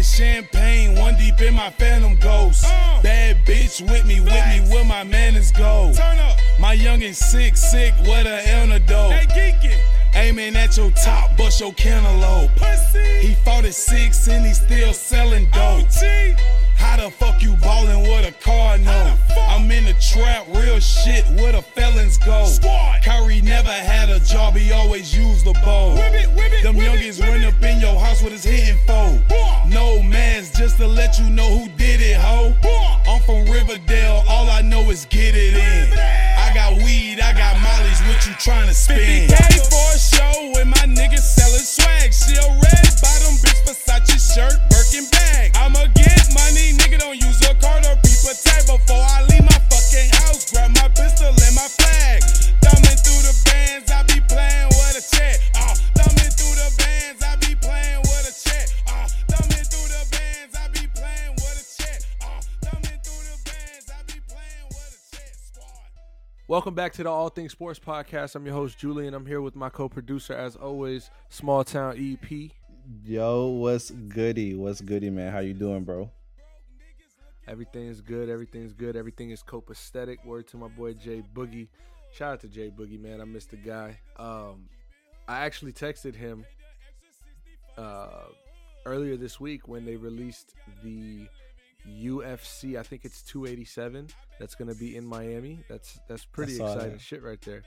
drinking champagne, one deep in my phantom ghost. Uh. Bad bitch with me, with me, where my manners go. Turn up. My youngin' sick, sick, what a antidote. Hey, geekin'. Aiming at your top, bust your cantaloupe. Pussy. He fought at six and he still selling dope. OG. How the fuck you ballin' with a car note? I'm in the trap, real shit, where the felons go. Squad. Kyrie never had a job, he always used the bow. Them youngins run up in your house with his hitting foe. No mans, just to let you know who did it, ho. I'm from Riverdale, all I know is get it in. I got weed, I got mollies, what you trying to spend? 50K for a show, and my niggas selling swag. She a red bottom bitch, Versace shirt, Birkin bag. I'ma get Welcome back to the All Things Sports Podcast. I'm your host, Julian. I'm here with my co producer, as always, Small Town EP. Yo, what's goody? What's goody, man? How you doing, bro? Everything is good. Everything's good. Everything is copacetic. Word to my boy Jay Boogie. Shout out to Jay Boogie, man. I missed the guy. Um, I actually texted him uh, earlier this week when they released the UFC. I think it's 287. That's gonna be in Miami. That's that's pretty exciting that. shit right there.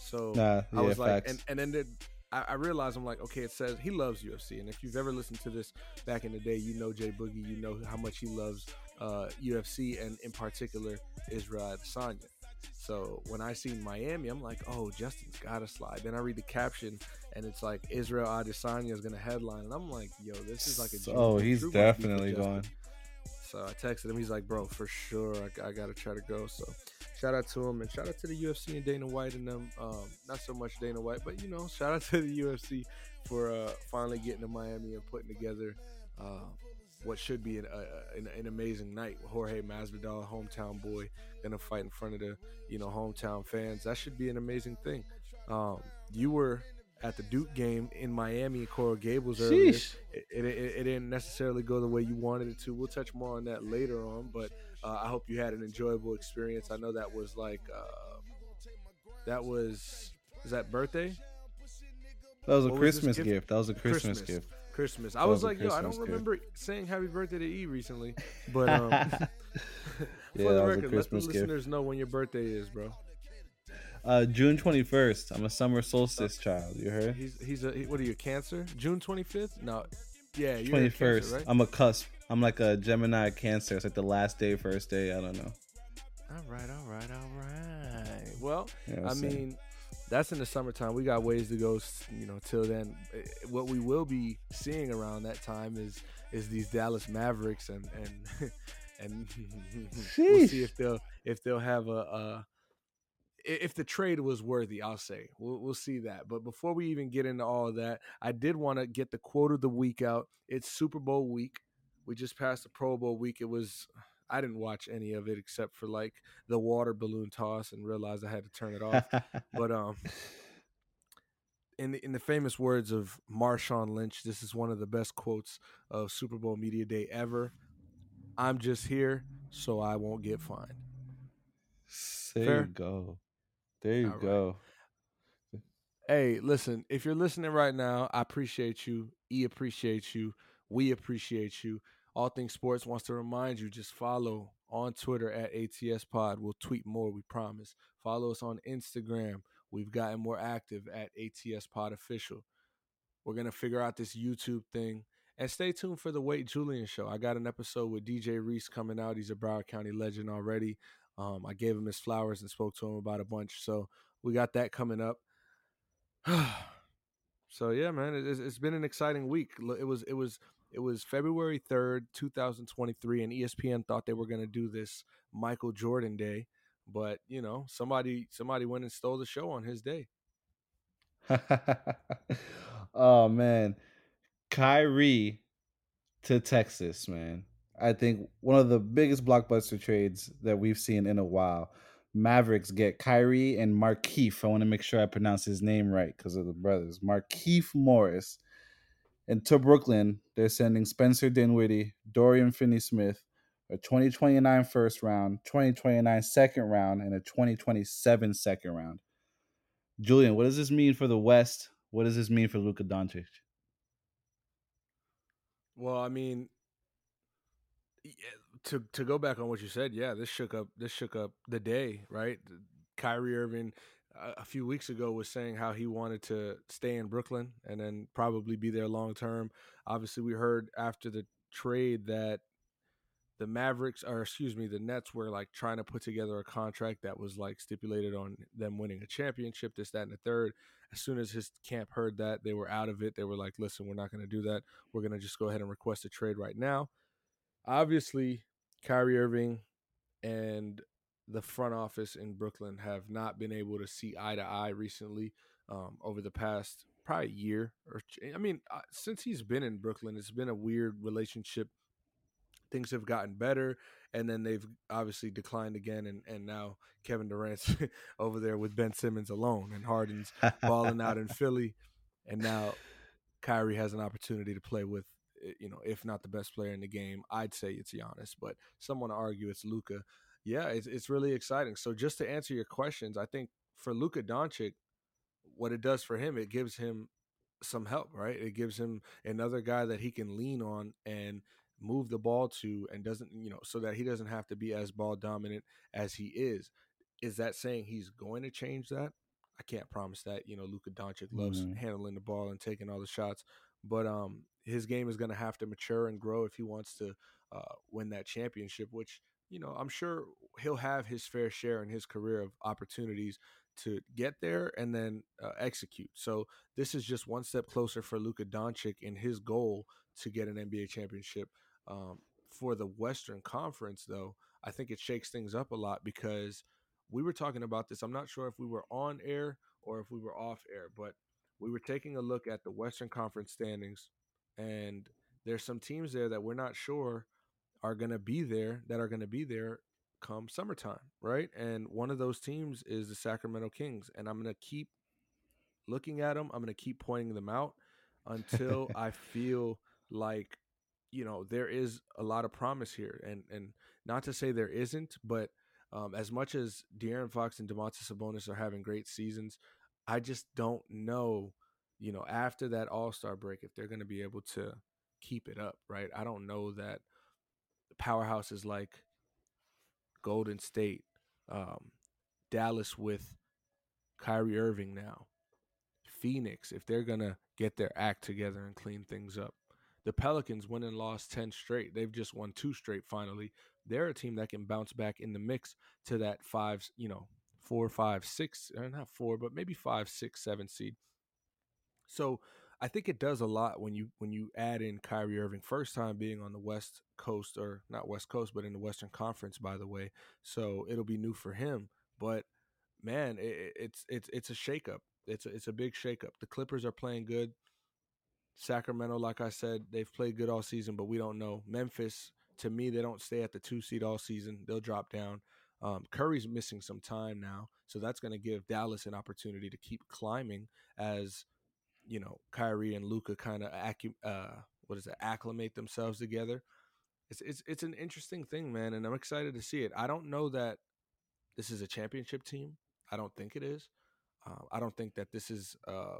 So Nah, I was like, facts. and, and then the, I, I realized I'm like, okay, it says he loves UFC, and if you've ever listened to this back in the day, you know Jay Boogie, you know how much he loves uh, UFC, and in particular Israel Adesanya. So when I see Miami, I'm like, oh, Justin's got to slide. Then I read the caption, and it's like Israel Adesanya is gonna headline, and I'm like, yo, this is like a Oh, he's true might be for definitely going. So I texted him. He's like, bro, for sure, I, I gotta try to go. So shout out to him and shout out to the UFC and Dana White and them. Um, not so much Dana White, but you know, shout out to the UFC for uh, finally getting to Miami and putting together uh, what should be an, uh, an, an amazing night. Jorge Masvidal, hometown boy, gonna fight in front of the you know hometown fans. That should be an amazing thing. Um, you were at the Duke game in Miami, and Coral Gables earlier it, it, it, didn't necessarily go the way you wanted it to. We'll touch more on that later on, but uh, I hope you had an enjoyable experience. I know that was like uh, that was is that birthday That was a What was Christmas gift? gift? That was a Christmas, Christmas. gift. Christmas. I was was like, yo, I don't gift. remember saying happy birthday to E recently, but um, Yeah, for the was a record, let the gift. listeners know when your birthday is, bro. Uh, June twenty first. I'm a summer solstice child. You heard? He's he's a he- what are you Cancer? June twenty fifth? No, yeah, you're a Cancer, right? I'm a cusp. I'm like a Gemini Cancer. It's like the last day, first day. I don't know. All right, all right, all right. Well, Yeah, I so- mean, that's in the summertime. We got ways to go, you know, till then. Eh, What we will be seeing around that time is is these Dallas Mavericks and and and we'll see if they'll if they'll have a, a if the trade was worthy. I'll say we'll we'll see that. But before we even get into all of that, I did want to get the quote of the week out. It's Super Bowl week. We just passed the Pro Bowl week. It was I didn't watch any of it except for like the water balloon toss and realized I had to turn it off. but um, in the, in the famous words of Marshawn Lynch, this is one of the best quotes of Super Bowl media day ever. I'm just here so I won't get fined. there Fair? you go. There you All right. go. Hey, listen, if you're listening right now, I appreciate you. E appreciate you. We appreciate you. All Things Sports wants to remind you just follow on Twitter at ATS Pod. We'll tweet more, we promise. Follow us on Instagram. We've gotten more active at ATS Pod Official. We're going to figure out this YouTube thing. And stay tuned for the Wait Julian show. I got an episode with DJ Reese coming out. He's a Broward County legend already. Um, I gave him his flowers and spoke to him about a bunch. So we got that coming up. so yeah, man, it, it's- it's been an exciting week. It was it was it was February third, two thousand twenty three, and ESPN thought they were going to do this Michael Jordan Day, but you know somebody somebody went and stole the show on his day. oh man, Kyrie to Texas, man. I think one of the biggest blockbuster trades that we've seen in a while. Mavericks get Kyrie and Markieff. I want to make sure I pronounce his name right because of the brothers. Markieff Morris And to Brooklyn, they're sending Spencer Dinwiddie, Dorian Finney Smith, a 2029 first round, 2029 second round, and a 2027 second round. Julian, what does this mean for the West? What does this mean for Luka Doncic? Well, I mean, Eh, to to go back on what you said, yeah, this shook up this shook up the day, right? Kyrie Irving uh, a few weeks ago was saying how he wanted to stay in Brooklyn and then probably be there long term. Obviously, we heard after the trade that the Mavericks, or excuse me, the Nets were like trying to put together a contract that was like stipulated on them winning a championship, this, that, and the third. As soon as his camp heard that, they were out of it. They were like, listen, we're not going to do that. We're going to just go ahead and request a trade right now. Obviously, Kyrie Irving and the front office in Brooklyn have not been able to see eye to eye recently um, over the past probably year or I mean uh, since he's been in Brooklyn it's been a weird relationship. Things have gotten better and then they've obviously declined again and, and now Kevin Durant's over there with Ben Simmons alone and Harden's balling out in Philly and now Kyrie has an opportunity to play with you know if not the best player in the game I'd say it's Giannis but someone argue it's Luka. yeah it's, it's really exciting so just to answer your questions I think for Luka Doncic what it does for him it gives him some help right it gives him another guy that he can lean on and move the ball to and doesn't, you know, so that he doesn't have to be as ball dominant as he is. Is that saying he's going to change that? I can't promise that. You know, Luka Doncic loves mm-hmm. handling the ball and taking all the shots, but um, his game is going to have to mature and grow if he wants to uh, win that championship. Which you know, I'm sure he'll have his fair share in his career of opportunities to get there and then uh, execute. So this is just one step closer for Luka Doncic in his goal to get an NBA championship. Um, for the Western Conference, though, I think it shakes things up a lot because we were talking about this. I'm not sure if we were on air or if we were off air, but we were taking a look at the Western Conference standings, and there's some teams there that we're not sure are going to be there that are going to be there come summertime, right? And one of those teams is the Sacramento Kings, and I'm going to keep looking at them. I'm going to keep pointing them out until I feel like you know there is a lot of promise here, and and not to say there isn't, but um, as much as De'Aaron Fox and Domantas Sabonis are having great seasons, I just don't know, you know, after that All Star break if they're going to be able to keep it up, right? I don't know that powerhouses like Golden State, um, Dallas with Kyrie Irving now, Phoenix, if they're going to get their act together and clean things up, the Pelicans went and lost 10 straight. They've just won two straight finally. They're a team that can bounce back in the mix to that five, you know, four, five, six, or not four, but maybe five, six, seven seed. So I think it does a lot when you when you add in Kyrie Irving, first time being on the West Coast or not West Coast, but in the Western Conference, by the way. So it'll be new for him. But man, it, it's it's it's a shakeup. It's a, it's a big shakeup. The Clippers are playing good. Sacramento, like I said, they've played good all season, but we don't know. Memphis, to me, they don't stay at the two seed all season. They'll drop down. Um, Curry's missing some time now, so that's going to give Dallas an opportunity to keep climbing as you know Kyrie and Luka kind of acu- uh, what is it acclimate themselves together. It's it's it's an interesting thing, man, and I'm excited to see it. I don't know that this is a championship team. I don't think it is. Uh, I don't think that this is uh,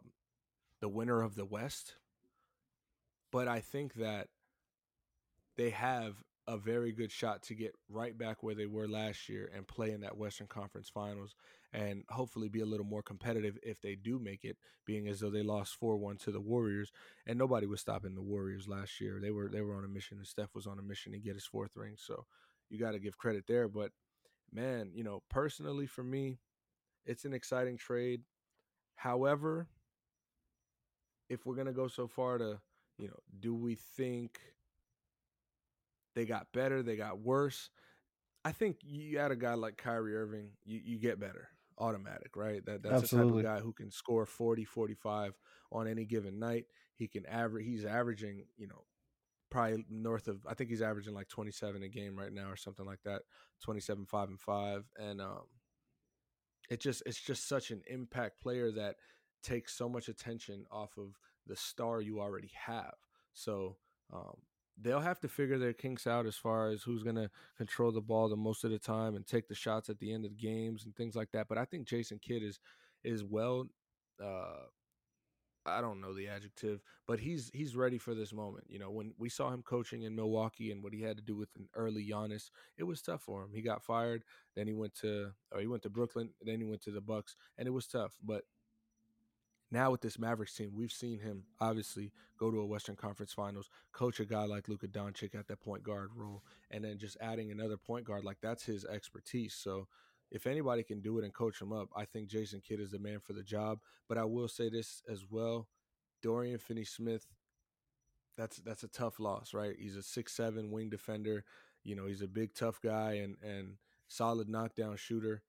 the winner of the West but I think that they have a very good shot to get right back where they were last year and play in that Western Conference Finals and hopefully be a little more competitive if they do make it, being as though they lost 4-1 to the Warriors and nobody was stopping the Warriors last year. They were they were on a mission and Steph was on a mission to get his fourth ring. So you got to give credit there, but man, you know, personally for me, it's an exciting trade. However, if we're going to go so far to you know, do we think they got better? They got worse? I think you add a guy like Kyrie Irving, you, you get better automatic, right? That that's Absolutely. the type of guy who can score 40, 45 on any given night. He can average he's averaging, you know, probably north of I think he's averaging like 27 a game right now or something like that. 27 5 and 5 and um it just it's just such an impact player that takes so much attention off of the star you already have. So um, they'll have to figure their kinks out as far as who's going to control the ball the most of the time and take the shots at the end of the games and things like that. But I think Jason Kidd is is well. Uh, I don't know the adjective, but he's he's ready for this moment. You know, when we saw him coaching in Milwaukee and what he had to do with an early Giannis, it was tough for him. He got fired, then he went to or he went to Brooklyn, then he went to the Bucks, and it was tough. But now with this Mavericks team, we've seen him obviously go to a Western Conference Finals, coach a guy like Luka Doncic at that point guard role, and then just adding another point guard like that's his expertise. So if anybody can do it and coach him up, I think Jason Kidd is the man for the job. But I will say this as well: Dorian Finney-Smith, that's that's a tough loss, right? He's a six-seven wing defender. You know, he's a big, tough guy and and solid knockdown shooter.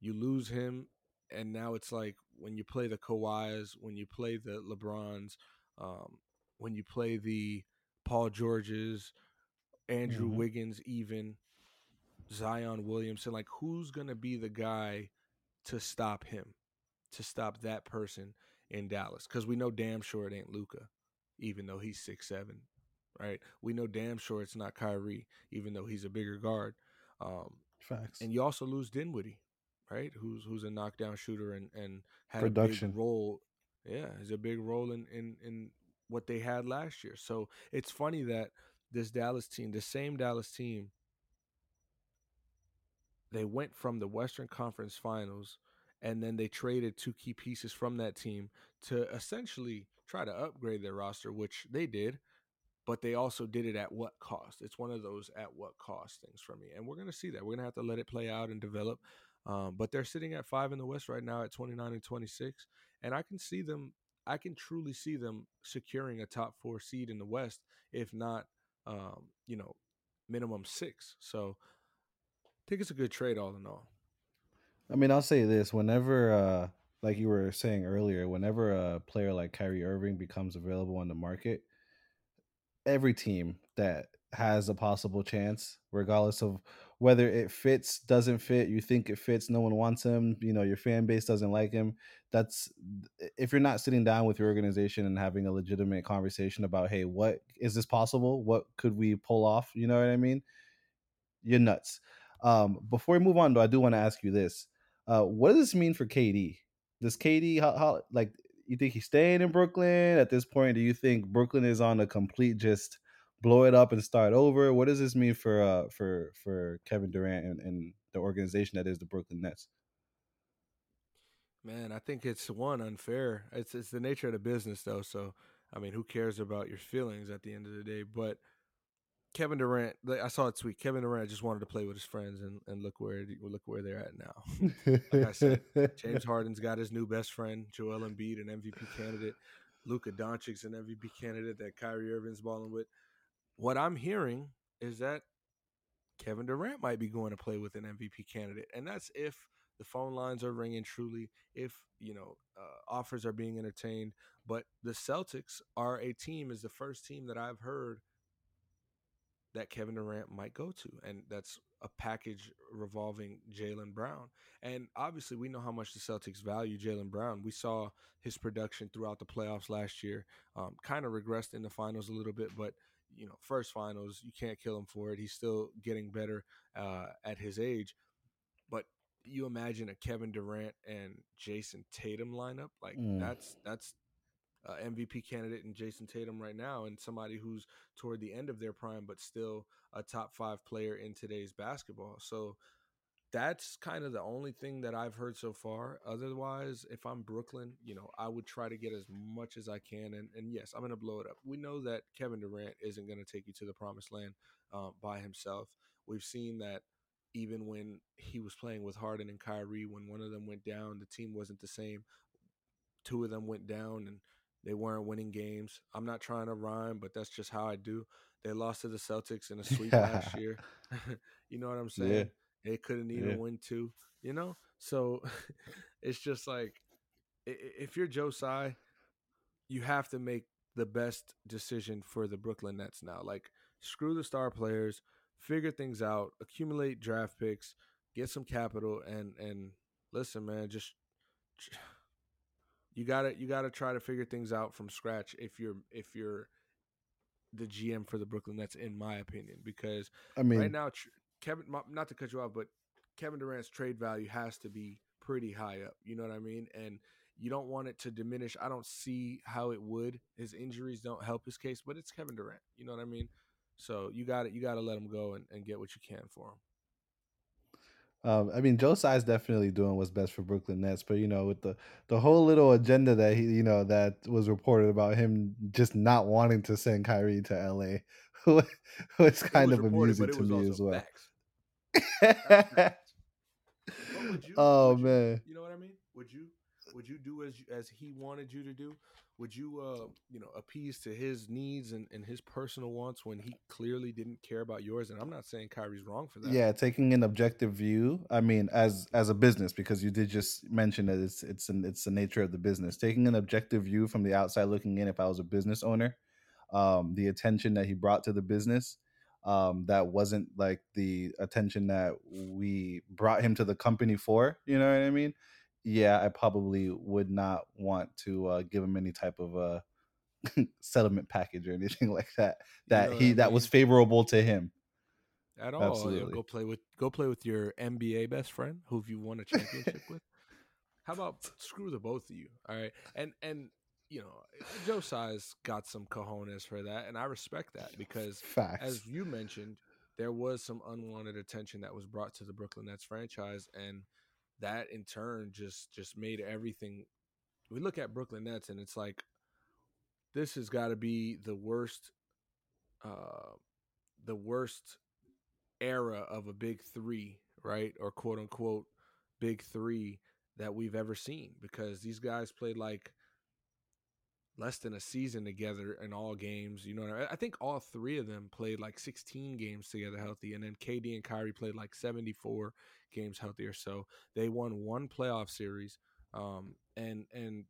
You lose him, and now it's like when you play the Kawhis, when you play the LeBrons, um, when you play the Paul Georges, Andrew mm-hmm. Wiggins, even Zion Williamson, like who's gonna be the guy to stop him, to stop that person in Dallas? Because we know damn sure it ain't Luka, even though he's six seven, right? We know damn sure it's not Kyrie, even though he's a bigger guard. Um, Facts. And you also lose Dinwiddie, right? Who's who's a knockdown shooter and and had Production. a big role. Yeah, has a big role in in in what they had last year. So it's funny that this Dallas team, the same Dallas team, they went from the Western Conference Finals and then they traded two key pieces from that team to essentially try to upgrade their roster, which they did but they also did it at what cost? It's one of those at what cost things for me. And we're going to see that. We're going to have to let it play out and develop. Um, but they're sitting at five in the West right now at 29 and 26. And I can see them, I can truly see them securing a top four seed in the West, if not, um, you know, minimum six. So I think it's a good trade all in all. I mean, I'll say this whenever, uh, like you were saying earlier, whenever a player like Kyrie Irving becomes available on the market, every team that has a possible chance, regardless of whether it fits, doesn't fit, you think it fits, no one wants him, you know, your fan base doesn't like him. That's if you're not sitting down with your organization and having a legitimate conversation about, hey, what is this possible? What could we pull off? You know what I mean? You're nuts. Um, before we move on, though, I do want to ask you this: uh, What does this mean for KD? Does KD how, how like you think he's staying in Brooklyn at this point? Do you think Brooklyn is on a complete just blow it up and start over? What does this mean for uh for for Kevin Durant and, and the organization that is the Brooklyn Nets? Man, I think it's one unfair. It's it's the nature of the business though. So I mean, who cares about your feelings at the end of the day? But Kevin Durant, I saw a tweet. Kevin Durant just wanted to play with his friends, and, and look where look where they're at now. like I said, James Harden's got his new best friend, Joel Embiid, an MVP candidate. Luka Doncic's an MVP candidate that Kyrie Irving's balling with. What I'm hearing is that Kevin Durant might be going to play with an MVP candidate, and that's if the phone lines are ringing truly, if you know uh, offers are being entertained. But the Celtics are a team, is the first team that I've heard that Kevin Durant might go to. And that's a package revolving Jaylen Brown. And obviously, we know how much the Celtics value Jaylen Brown. We saw his production throughout the playoffs last year, um, kind of regressed in the finals a little bit, but. You know, first finals, you can't kill him for it. He's still getting better uh, at his age. But you imagine a Kevin Durant and Jayson Tatum lineup, like mm. that's that's uh, MVP candidate in Jayson Tatum right now, and somebody who's toward the end of their prime, but still a top five player in today's basketball. So that's kind of the only thing that I've heard so far. Otherwise, if I'm Brooklyn, you know, I would try to get as much as I can. And, and yes, I'm going to blow it up. We know that Kevin Durant isn't going to take you to the promised land uh, by himself. We've seen that even when he was playing with Harden and Kyrie, when one of them went down, the team wasn't the same. Two of them went down, and they weren't winning games. I'm not trying to rhyme, but that's just how I do. They lost to the Celtics in a sweep last year. you know what I'm saying? Yeah. They couldn't even yeah. win two, you know? So it's just like if you're Joe Tsai, you have to make the best decision for the Brooklyn Nets now. Like screw the star players, figure things out, accumulate draft picks, get some capital and and listen, man, just You gotta you gotta try to figure things out from scratch if you're if you're the GM for the Brooklyn Nets, in my opinion, because I mean, right now Kevin, not to cut you off, but Kevin Durant's trade value has to be pretty high up. You know what I mean? And you don't want it to diminish. I don't see how it would. His injuries don't help his case, but it's Kevin Durant. You know what I mean? So you got it. You got to let him go and, and get what you can for him. Um, I mean, Joe Tsai's definitely doing what's best for Brooklyn Nets, but you know, with the the whole little agenda that he, you know, that was reported about him just not wanting to send Kyrie to LA, was kind of reported, amusing to me as well. you, oh man, you, you know what I mean? Would you would you do as as he wanted you to do? Would you uh you know appease to his needs and, and his personal wants when he clearly didn't care about yours? And I'm not saying Kyrie's wrong for that. Yeah, taking an objective view. I mean, as as a business, because you did just mention that it's it's an, it's the nature of the business. Taking an objective view from the outside looking in, if I was a business owner, um, the attention that he brought to the business um, that wasn't like the attention that we brought him to the company for. You know what I mean? yeah, I probably would not want to uh, give him any type of a settlement package or anything like that. That you know he mean? that was favorable to him at all. Absolutely. Go play with go play with your NBA best friend who you won a championship with. How about screw the both of you? All right, and and you know Joe Tsai's got some cojones for that, and I respect that because Facts. as you mentioned, there was some unwanted attention that was brought to the Brooklyn Nets franchise, and that in turn just just made everything we look at Brooklyn Nets and it's like this has got to be the worst uh the worst era of a big 3, right? Or quote unquote big 3 that we've ever seen because these guys played like less than a season together in all games. You know, I think all three of them played like 16 games together healthy, and then KD and Kyrie played like 74 games healthy or So they won one playoff series, um, and and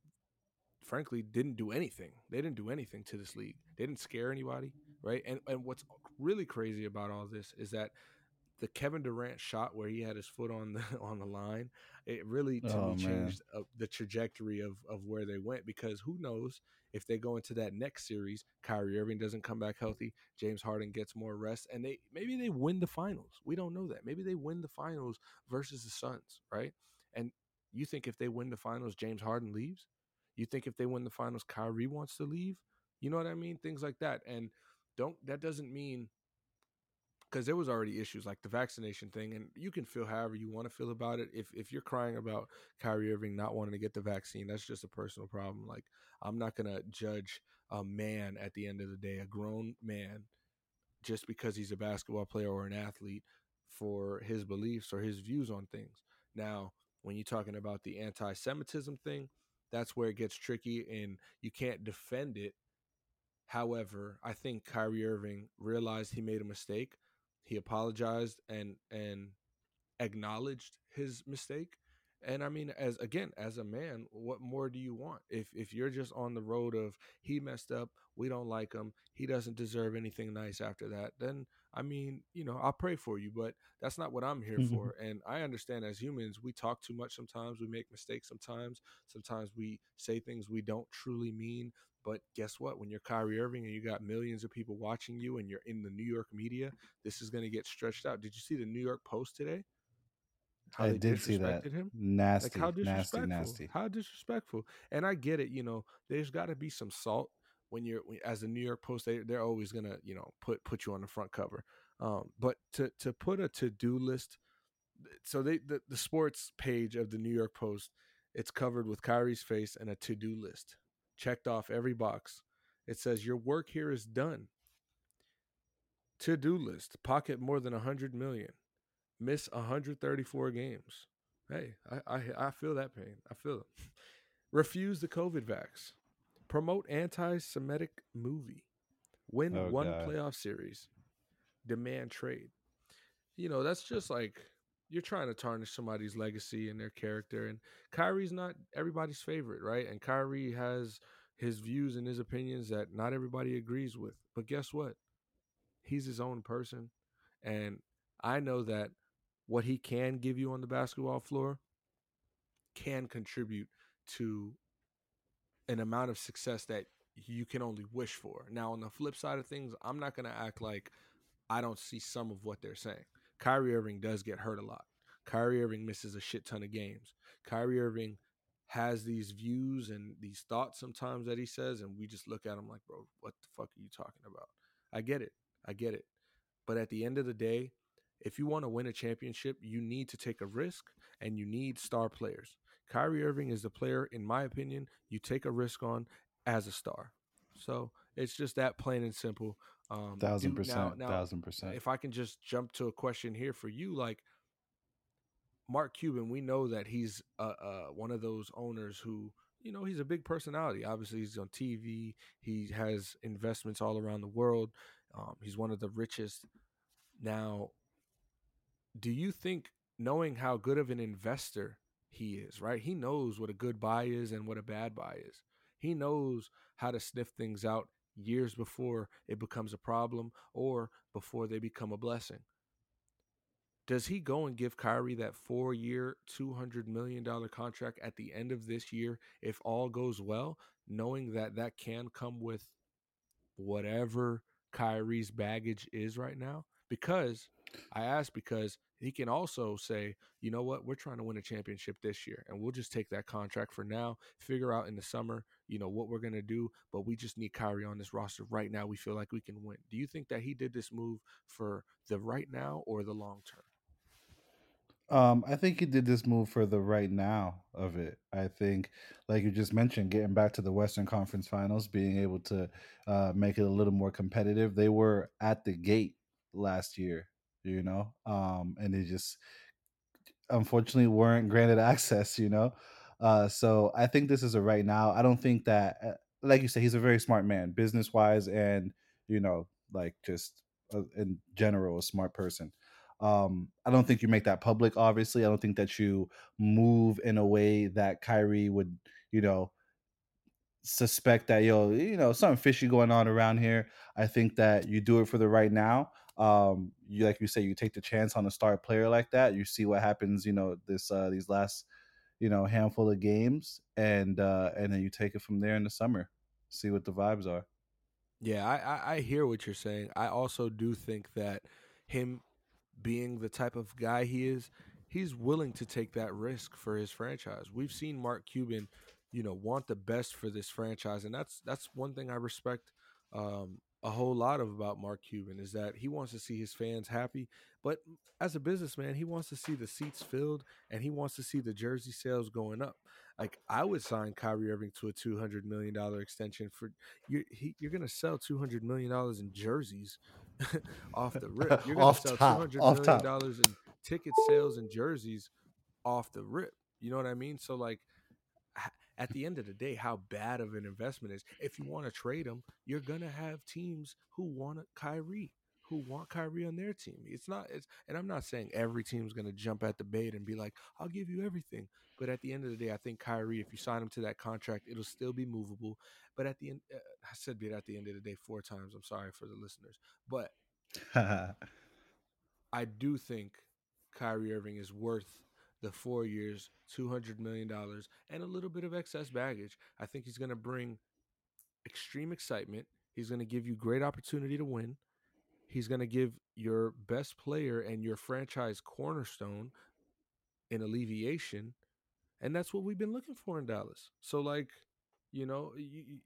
frankly didn't do anything. They didn't do anything to this league. They didn't scare anybody, right? And and what's really crazy about all this is that the Kevin Durant shot where he had his foot on the on the line, it really to oh, me changed uh, the trajectory of of where they went because who knows if they go into that next series, Kyrie Irving doesn't come back healthy, James Harden gets more rest, and they maybe they win the finals. We don't know that. Maybe they win the finals versus the Suns, right? And you think if they win the finals, James Harden leaves? You think if they win the finals, Kyrie wants to leave? You know what I mean? Things like that. And don't that doesn't mean because there was already issues like the vaccination thing, and you can feel however you want to feel about it. If if you're crying about Kyrie Irving not wanting to get the vaccine, that's just a personal problem. Like I'm not gonna judge a man at the end of the day, a grown man, just because he's a basketball player or an athlete for his beliefs or his views on things. Now, when you're talking about the anti-Semitism thing, that's where it gets tricky, and you can't defend it. However, I think Kyrie Irving realized he made a mistake he apologized and and acknowledged his mistake. And I mean, as again, as a man, what more do you want? If if you're just on the road of he messed up, we don't like him, he doesn't deserve anything nice after that, then I mean, you know, I'll pray for you, but that's not what I'm here mm-hmm. for. And I understand as humans, we talk too much sometimes, we make mistakes sometimes, sometimes we say things we don't truly mean. But guess what? When you're Kyrie Irving and you got millions of people watching you and you're in the New York media, this is going to get stretched out. Did you see the New York Post today? How I did see that. Him? Nasty, like how disrespectful. nasty, nasty. How disrespectful. And I get it. You know, there's got to be some salt when you're as the New York Post. They they're always gonna you know put put you on the front cover. Um, but to to put a to do list, so they the, the sports page of the New York Post, it's covered with Kyrie's face and a to do list checked off every box. It says your work here is done. To do list: pocket more than 100 million, miss 134 games. Hey, I, I, I feel that pain. I feel it. Refuse the COVID vax. Promote anti-Semitic movie. Win oh, one God. playoff series. Demand trade. You know that's just like you're trying to tarnish somebody's legacy and their character. And Kyrie's not everybody's favorite, right? And Kyrie has his views and his opinions that not everybody agrees with. But guess what? He's his own person. And I know that what he can give you on the basketball floor can contribute to an amount of success that you can only wish for. Now, on the flip side of things, I'm not going to act like I don't see some of what they're saying. Kyrie Irving does get hurt a lot. Kyrie Irving misses a shit ton of games. Kyrie Irving has these views and these thoughts sometimes that he says, and we just look at him like, bro, what the fuck are you talking about? I get it. I get it. But at the end of the day, if you want to win a championship, you need to take a risk and you need star players. Kyrie Irving is the player, in my opinion, you take a risk on as a star. So it's just that plain and simple. Um, thousand percent, now, now, thousand percent. If I can just jump to a question here for you, like Mark Cuban, we know that he's uh, uh, one of those owners who, you know, he's a big personality. Obviously, he's on TV. He has investments all around the world. Um, he's one of the richest. Now, do you think, knowing how good of an investor he is, right? He knows what a good buy is and what a bad buy is. He knows how to sniff things out years before it becomes a problem or before they become a blessing. Does he go and give Kyrie that four year, $200 million contract at the end of this year if all goes well, knowing that that can come with whatever Kyrie's baggage is right now? Because I ask because he can also say, you know what, we're trying to win a championship this year, and we'll just take that contract for now, figure out in the summer, you know, what we're to do, but we just need Kyrie on this roster right now. We feel like we can win. Do you think that he did this move for the right now or the long term? Um, I think he did this move for the right now of it. I think, like you just mentioned, getting back to the Western Conference Finals, being able to uh, make it a little more competitive. They were at the gate last year, you know, um, and they just unfortunately weren't granted access, you know. Uh, so I think this is a right now. I don't think that, uh, like you said, he's a very smart man, business wise, and you know, like just uh, in general, a smart person. Um, I don't think you make that public. Obviously, I don't think that you move in a way that Kyrie would, you know, suspect that yo, you know, something fishy going on around here. I think that you do it for the right now. Um, you like you say, you take the chance on a star player like that. You see what happens. You know, this uh, these last, you know, handful of games, and uh, and then you take it from there in the summer. See what the vibes are. Yeah, I, I, hear what you're saying. I also do think that him being the type of guy he is, he's willing to take that risk for his franchise. We've seen Mark Cuban, you know, want the best for this franchise, and that's that's one thing I respect um, a whole lot of about Mark Cuban is that he wants to see his fans happy, but as a businessman, he wants to see the seats filled and he wants to see the jersey sales going up. Like I would sign Kyrie Irving to a two hundred million dollar extension for you. You're going to sell two hundred million dollars in jerseys off the rip. You're going to sell two hundred million dollars in ticket sales and jerseys off the rip. You know what I mean? So like at the end of the day, how bad of an investment is. If you want to trade him, you're gonna have teams who want Kyrie, who want Kyrie on their team. It's not. It's and I'm not saying every team's gonna jump at the bait and be like, "I'll give you everything." But at the end of the day, I think Kyrie, if you sign him to that contract, it'll still be movable. But at the end, uh, I said it at the end of the day four times. I'm sorry for the listeners, but I do think Kyrie Irving is worth the four years, $200 million, and a little bit of excess baggage. I think he's going to bring extreme excitement. He's going to give you great opportunity to win. He's going to give your best player and your franchise cornerstone an alleviation. And that's what we've been looking for in Dallas. So, like, you know, you,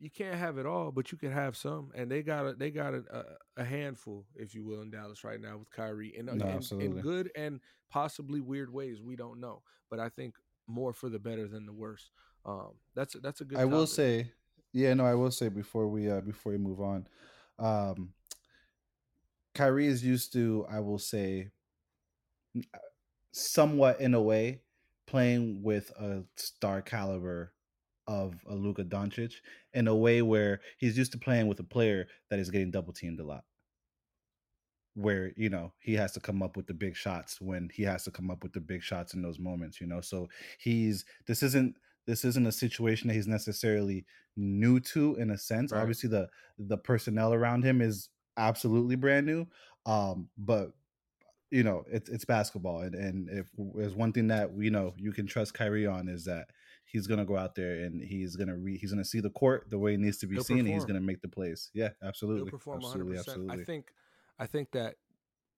you can't have it all, but you can have some. And they got a, they got a, a, handful, if you will, in Dallas right now with Kyrie, in, no, in, in, good and possibly weird ways. We don't know, but I think more for the better than the worse. Um, that's that's a good. I topic. will say, yeah, no, I will say before we uh before we move on, um, Kyrie is used to, I will say, uh, somewhat in a way, playing with a star caliber of a Luka Doncic in a way where he's used to playing with a player that is getting double teamed a lot. Where, you know, he has to come up with the big shots when he has to come up with the big shots in those moments, you know. So he's this isn't this isn't a situation that he's necessarily new to in a sense. Right. Obviously the the personnel around him is absolutely brand new. Um, but you know, it's it's basketball, and and if there's one thing that we know you can trust Kyrie on is that he's gonna go out there and he's gonna re, he's gonna see the court the way it needs to be He'll seen. He's gonna make the plays. Yeah, absolutely. Absolutely, 100%. absolutely. I think, I think that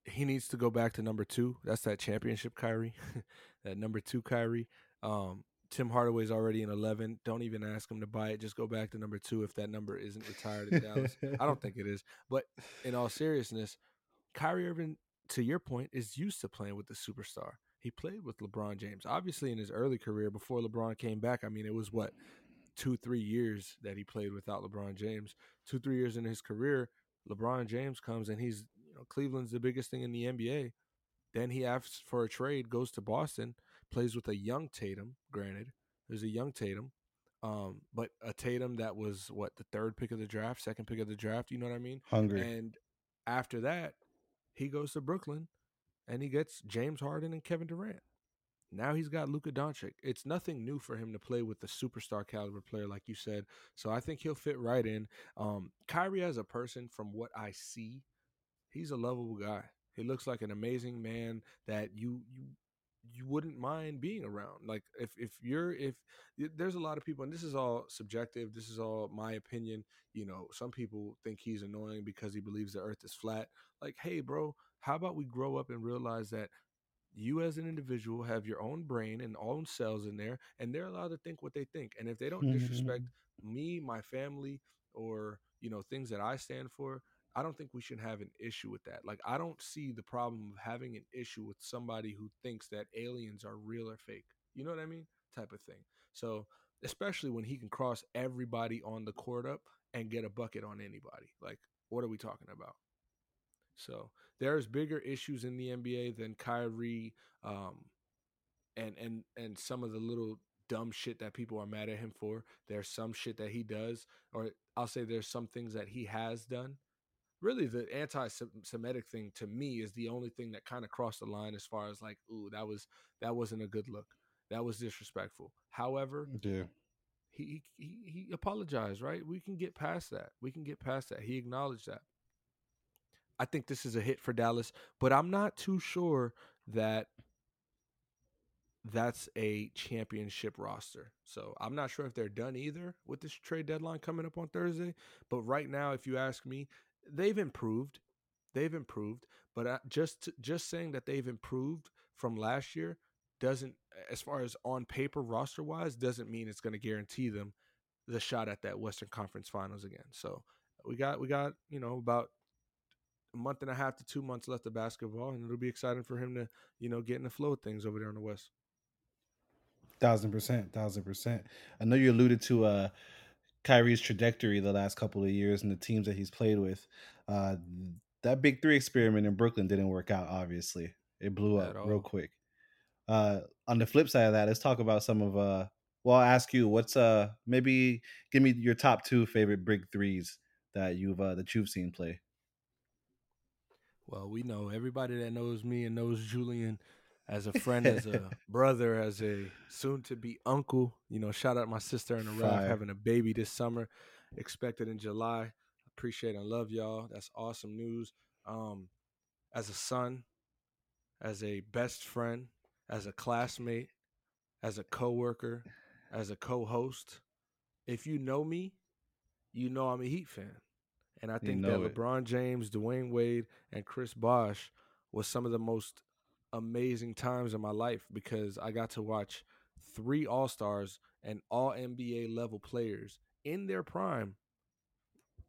he needs to go back to number two. That's that championship Kyrie, that number two Kyrie. Um, Tim Hardaway's already in 11. Don't even ask him to buy it. Just go back to number two if that number isn't retired in Dallas. I don't think it is. But in all seriousness, Kyrie Irving, to your point, is used to playing with the superstar. He played with LeBron James. Obviously, in his early career, before LeBron came back, I mean, it was what, two, three years that he played without LeBron James. Two, three years in his career, LeBron James comes and he's, you know, Cleveland's the biggest thing in the NBA. Then he asks for a trade, goes to Boston plays with a young Tatum. Granted, there's a young Tatum, um, but a Tatum that was what the third pick of the draft, second pick of the draft. You know what I mean? Hungry. And after that, he goes to Brooklyn, and he gets James Harden and Kevin Durant. Now he's got Luka Doncic. It's nothing new for him to play with the superstar caliber player, like you said. So I think he'll fit right in. Um, Kyrie, as a person, from what I see, he's a lovable guy. He looks like an amazing man that you you you wouldn't mind being around. Like if if you're if there's a lot of people, and this is all subjective. This is all my opinion. You know, some people think he's annoying because he believes the Earth is flat. Like, hey, bro, how about we grow up and realize that you as an individual have your own brain and own cells in there, and they're allowed to think what they think. And if they don't disrespect mm-hmm. me, my family, or you know things that I stand for, I don't think we should have an issue with that. Like, I don't see the problem of having an issue with somebody who thinks that aliens are real or fake. You know what I mean? Type of thing. So, especially when he can cross everybody on the court up and get a bucket on anybody. Like, what are we talking about? So, there's bigger issues in the NBA than Kyrie um, and and and some of the little dumb shit that people are mad at him for. There's some shit that he does, or I'll say there's some things that he has done really the anti-Semitic thing to me is the only thing that kind of crossed the line as far as like, ooh, that was that wasn't a good look. That was disrespectful. However, yeah. he, he he apologized, right? We can get past that. We can get past that. He acknowledged that. I think this is a hit for Dallas, but I'm not too sure that that's a championship roster. So I'm not sure if they're done either with this trade deadline coming up on Thursday. But right now, if you ask me, they've improved. They've improved, but uh, just just saying that they've improved from last year doesn't, as far as on paper roster wise, doesn't mean it's going to guarantee them the shot at that Western Conference Finals again. So we got we got you know about a month and a half to two months left of basketball, and it'll be exciting for him to you know get in the flow of things over there in the West. Thousand percent, thousand percent. I know you alluded to uh Kyrie's trajectory the last couple of years and the teams that he's played with. Uh, that big three experiment in Brooklyn didn't work out. Obviously, it blew up real quick. Uh, on the flip side of that, let's talk about some of. Uh, well, I'll ask you, what's uh maybe give me your top two favorite big threes that you've uh, that you've seen play. Well, we know everybody that knows me and knows Julian as a friend, as a brother, as a soon to be uncle. You know, shout out my sister and the Ralph having a baby this summer, expected in July. Appreciate and love y'all. That's awesome news. Um, as a son, as a best friend, as a classmate, as a coworker, as a co-host. If you know me, you know I'm a Heat fan. And I think that it. LeBron James, Dwyane Wade, and Chris Bosh was some of the most amazing times in my life because I got to watch three All Stars and all NBA level players in their prime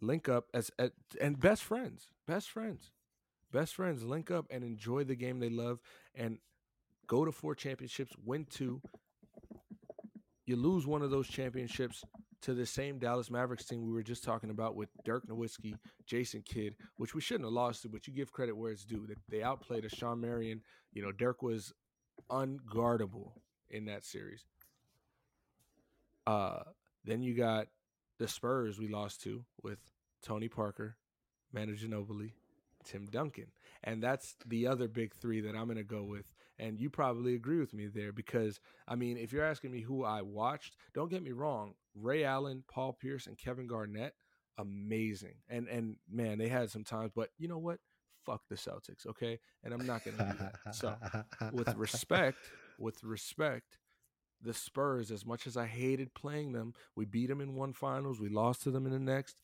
link up as, as and best friends, best friends, best friends link up and enjoy the game they love and go to four championships, win two. You lose one of those championships, to the same Dallas Mavericks team we were just talking about with Dirk Nowitzki, Jason Kidd, which we shouldn't have lost to, but you give credit where it's due. They outplayed a Shawn Marion. You know, Dirk was unguardable in that series. Uh, then you got the Spurs we lost to with Tony Parker, Manu Ginobili, Tim Duncan. And that's the other big three that I'm going to go with. And you probably agree with me there because, I mean, if you're asking me who I watched, don't get me wrong. Ray Allen, Paul Pierce, and Kevin Garnett, amazing. And, and man, they had some times, but you know what? fuck the Celtics, okay? And I'm not gonna do that. So with respect, with respect, the Spurs, as much as I hated playing them, we beat them in one finals, we lost to them in the next.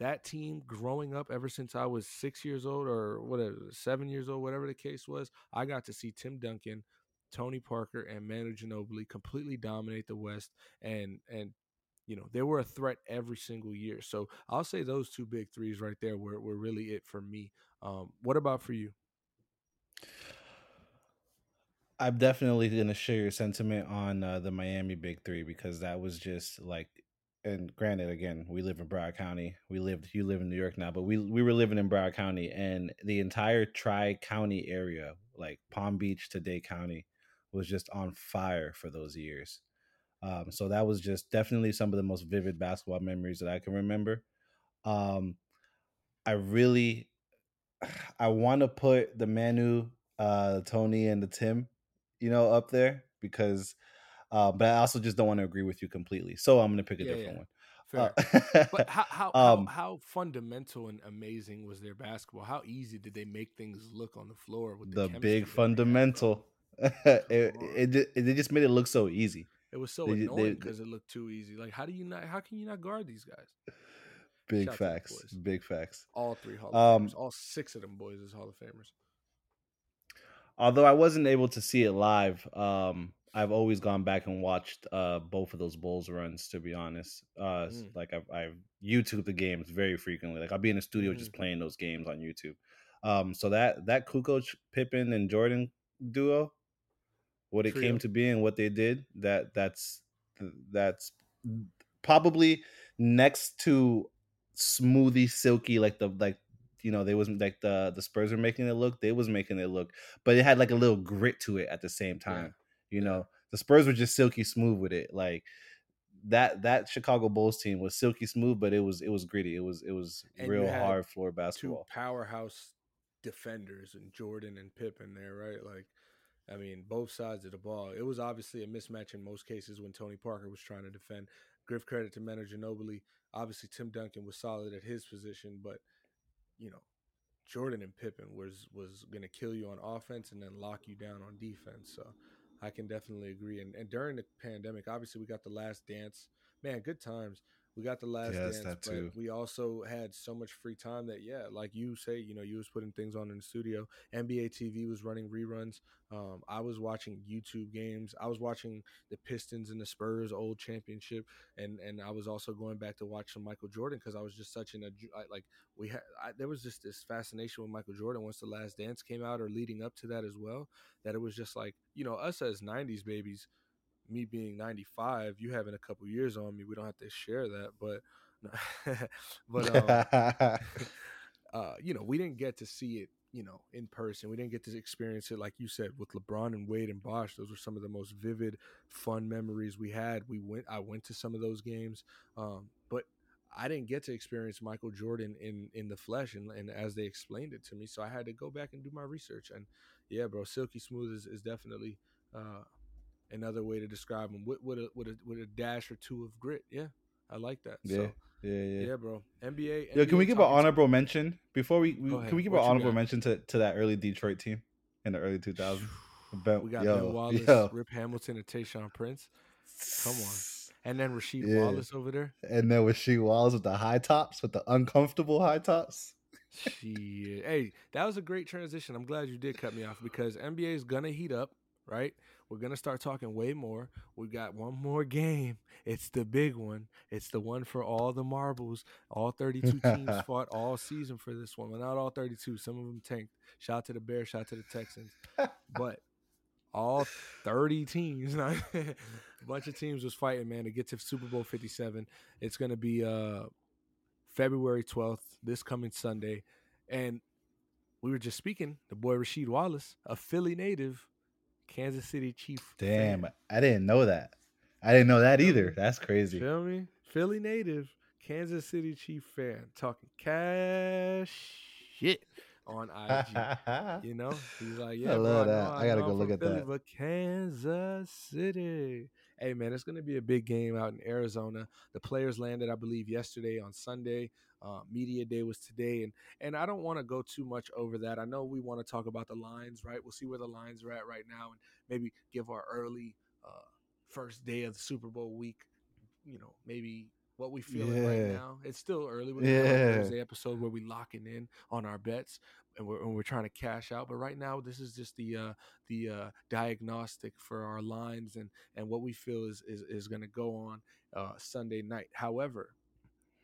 That team growing up ever since I was six years old or whatever, seven years old, whatever the case was, I got to see Tim Duncan, Tony Parker, and Manu Ginobili completely dominate the West and and you know, they were a threat every single year. So I'll say those two big threes right there were, were really it for me. Um, what about for you? I'm definitely to share your sentiment on uh, the Miami Big Three because that was just like, and granted, again, we live in Broward County. We lived, you live in New York now, but we we were living in Broward County, and the entire Tri County area, like Palm Beach to Dade County, was just on fire for those years. Um, so that was just definitely some of the most vivid basketball memories that I can remember. Um, I really, I want to put the Manu, uh, Tony, and the Tim, you know, up there because, uh, but I also just don't want to agree with you completely. So I'm going to pick a yeah, different yeah. one. Fair. Uh, but how how, um, how, how fundamental and amazing was their basketball? How easy did they make things look on the floor with the, the big fundamental? it, it, it, it just made it look so easy. It was so they, annoying because it looked too easy. Like, how do you not? How can you not guard these guys? Big Shout facts. Big facts. All three Hall of um, Famers. All six of them boys is Hall of Famers. Although I wasn't able to see it live, um, I've always gone back and watched uh, both of those Bulls runs. To be honest, uh, mm. like I've, I've YouTube the games very frequently. Like I'll be in the studio mm. just playing those games on YouTube. Um, so that that Kukoc, Pippen, and Jordan duo what it Trio. came to be and what they did that that's that's probably next to smoothie silky like the like you know they was like the the spurs were making it look they was making it look but it had like a little grit to it at the same time yeah. You know the spurs were just silky smooth with it like that that chicago bulls team was silky smooth but it was it was gritty it was it was and real hard floor basketball two powerhouse defenders and jordan and pippen there right like I mean, both sides of the ball. It was obviously a mismatch in most cases when Tony Parker was trying to defend. Give credit to Manu Ginobili. Obviously, Tim Duncan was solid at his position, but you know, Jordan and Pippen was was going to kill you on offense and then lock you down on defense. So I can definitely agree. And and during the pandemic, obviously, we got the Last Dance. Man, good times. We got the last yes, dance, but we also had so much free time that yeah, like you say, you know, you was putting things on in the studio. NBA TV was running reruns. Um, I was watching YouTube games. I was watching the Pistons and the Spurs old championship, and and I was also going back to watch some Michael Jordan because I was just such an a like we had I, there was just this fascination with Michael Jordan once the Last Dance came out or leading up to that as well. That it was just like you know us as '90s babies me being 95, you having a couple years on me, we don't have to share that. But, but, um, uh, you know, we didn't get to see it, you know, in person. We didn't get to experience it, like you said, with LeBron and Wade and Bosh. Those were some of the most vivid, fun memories we had. We went, I went to some of those games, um, but I didn't get to experience Michael Jordan in in the flesh and, and as they explained it to me. So I had to go back and do my research. And yeah, bro, silky smooth is, is definitely uh, another way to describe him with, with a with a with a dash or two of grit. Yeah, I like that. Yeah. So, yeah, yeah, yeah, bro. NBA. Yo, can we give an honorable mention before we? we can we give what an honorable mention to, to that early Detroit team in the early 2000s? Ben, we got yo, Ben Wallace, yo. Rip Hamilton, and Tayshaun Prince. Come on. And then Rasheed yeah. Wallace over there. And then Rasheed Wallace with the high tops, with the uncomfortable high tops. Shit. hey, that was a great transition. I'm glad you did cut me off because NBA is gonna heat up, right? We're gonna start talking way more. We got one more game. It's the big one. It's the one for all the marbles. All 32 teams fought all season for this one. Well, not all 32. Some of them tanked. Shout to the Bears. Shout to the Texans. but all 30 teams, a bunch of teams was fighting, man, to get to Super Bowl 57. It's gonna be uh February 12th, this coming Sunday. And we were just speaking, the boy Rasheed Wallace, a Philly native, Kansas City Chief. Damn, fan. I didn't know that. I didn't know that either. That's crazy. Feel me? Philly native, Kansas City Chief fan, talking cash shit on IG. you know, he's like, yeah, I love bro, that. I, I, I gotta go look at Philly, that. But Kansas City, hey man, it's going to be a big game out in Arizona. The players landed, I believe, yesterday on Sunday. Uh, media day was today, and and I don't want to go too much over that. I know we want to talk about the lines, right? We'll see where the lines are at right now, and maybe give our early uh, first day of the Super Bowl week. You know, maybe what we feeling yeah. right now. It's still early. We're yeah. Thursday episode where we locking in on our bets and we're, and we're trying to cash out. But right now, this is just the uh, the uh, diagnostic for our lines and and what we feel is is, is going to go on uh, Sunday night. However,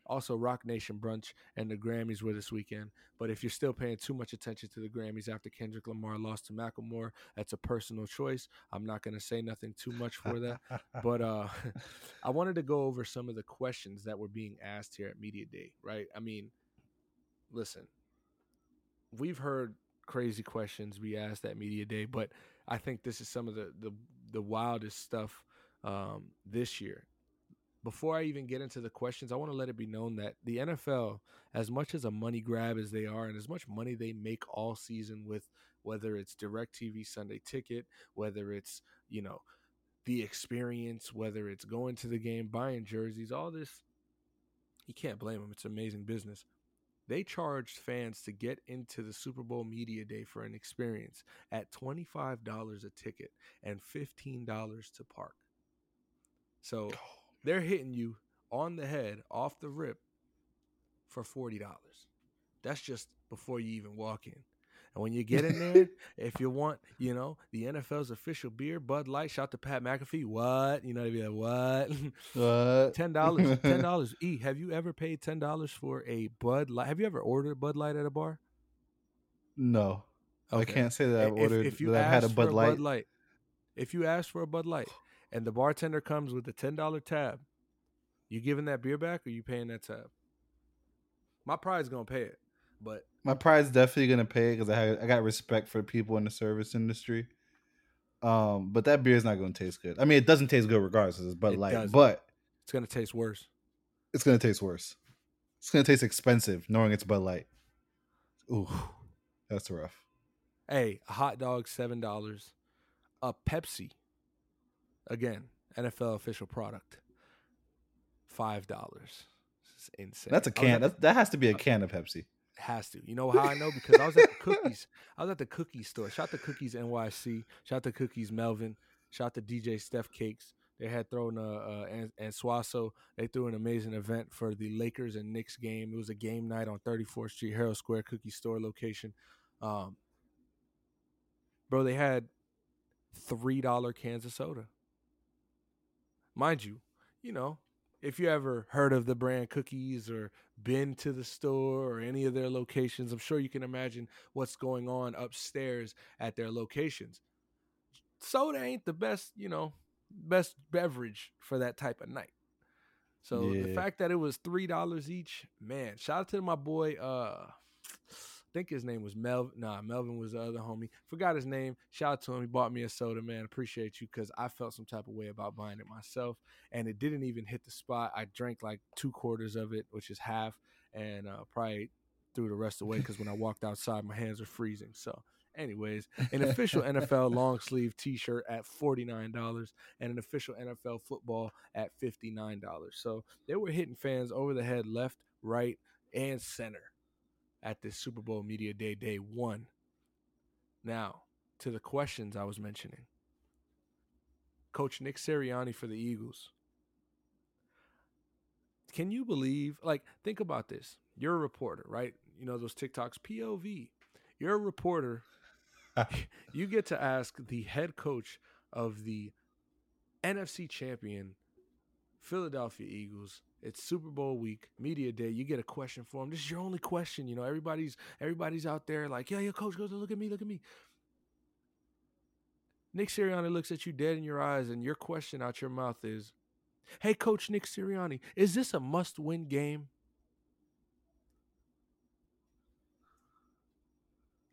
also, Roc Nation brunch and the Grammys were this weekend. But if you're still paying too much attention to the Grammys after Kendrick Lamar lost to Macklemore, that's a personal choice. I'm not going to say nothing too much for that. but uh, I wanted to go over some of the questions that were being asked here at Media Day. Right? I mean, listen, we've heard crazy questions we asked at Media Day, but I think this is some of the the, the wildest stuff um, this year before I even get into the questions, I want to let it be known that the NFL, as much as a money grab as they are, and as much money they make all season with whether it's DirecTV Sunday ticket, whether it's, you know, the experience, whether it's going to the game, buying jerseys, all this, you can't blame them. It's amazing business. They charged fans to get into the Super Bowl media day for an experience at $25 a ticket and $15 to park. So oh. They're hitting you on the head off the rip for $40. That's just before you even walk in. And when you get in there, if you want, you know, the NFL's official beer, Bud Light, shout to Pat McAfee. What? You know, to be like, what? What? Ten dollars. Ten dollars. E, have you ever paid ten dollars for a Bud Light? Have you ever ordered a Bud Light at a bar? No. Okay. I can't say that I've ordered if, if you that I've had a Bud, a Bud Light. If you ask for a Bud Light, and the bartender comes with a ten dollar tab, you giving that beer back or you paying that tab? My pride's gonna pay it, but my pride's definitely gonna pay it because I I got respect for people in the service industry. Um, but that beer is not gonna taste good. I mean, it doesn't taste good regardless. It's Bud Light, doesn't. but it's gonna taste worse. It's gonna taste worse. It's gonna taste expensive knowing it's Bud Light. Ooh, that's rough. Hey, a hot dog seven dollars. A Pepsi Again, NFL official product. Five dollars. insane. That's a can. That, that has to be a can of Pepsi. Has to. You know how I know? Because I was at the cookies. I was at the cookie store. Shout to Cookies NYC. Shout to Cookies Melvin. Shout to DJ Steph Cakes. They had thrown a uh, and, and Swasso. They threw an amazing event for the Lakers and Knicks game. It was a game night on 34th Street, Herald Square Cookie Store location. Um, bro, they had three dollar cans of soda mind you, you know, if you ever heard of the brand cookies or been to the store or any of their locations, I'm sure you can imagine what's going on upstairs at their locations. Soda ain't the best, you know, best beverage for that type of night. So yeah. the fact that it was three dollars each, man, shout out to my boy uh think his name was Melvin. Nah, Melvin was the other homie. Forgot his name. Shout out to him. He bought me a soda, man. Appreciate you because I felt some type of way about buying it myself, and it didn't even hit the spot. I drank like two quarters of it, which is half, and uh, probably threw the rest away because when I walked outside, my hands were freezing. So. Anyways, an official NFL long sleeve t shirt at $49 and an official NFL football at $59. So they were hitting fans over the head, left, right, and center at this Super Bowl Media Day, day one. Now, to the questions I was mentioning. Coach Nick Sirianni for the Eagles. Can you believe, like, think about this. You're a reporter, right? You know, those TikToks, POV. You're a reporter. you get to ask the head coach of the NFC champion Philadelphia Eagles it's Super Bowl week, media day. You get a question for him. This is your only question. You know, everybody's everybody's out there like, yeah, your coach goes, look at me, look at me. Nick Sirianni looks at you dead in your eyes, and your question out your mouth is, "Hey, Coach Nick Sirianni, is this a must-win game?"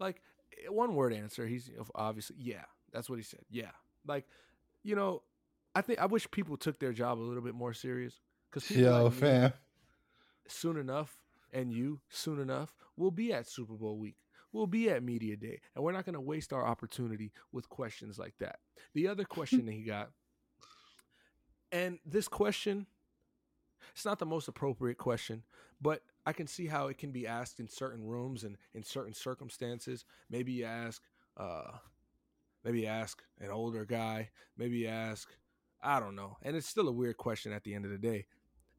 Like eh, one word answer. He's obviously, yeah, that's what he said. Yeah, like you know, I think I wish people took their job a little bit more serious. Because Yo, like fam. soon enough, and you soon enough, will be at Super Bowl week. We'll be at Media Day. And we're not going to waste our opportunity with questions like that. The other question that he got And this question, it's not the most appropriate question, but I can see how it can be asked in certain rooms and in certain circumstances. Maybe you ask, uh, maybe you ask an older guy. Maybe you ask, I don't know. And it's still a weird question at the end of the day.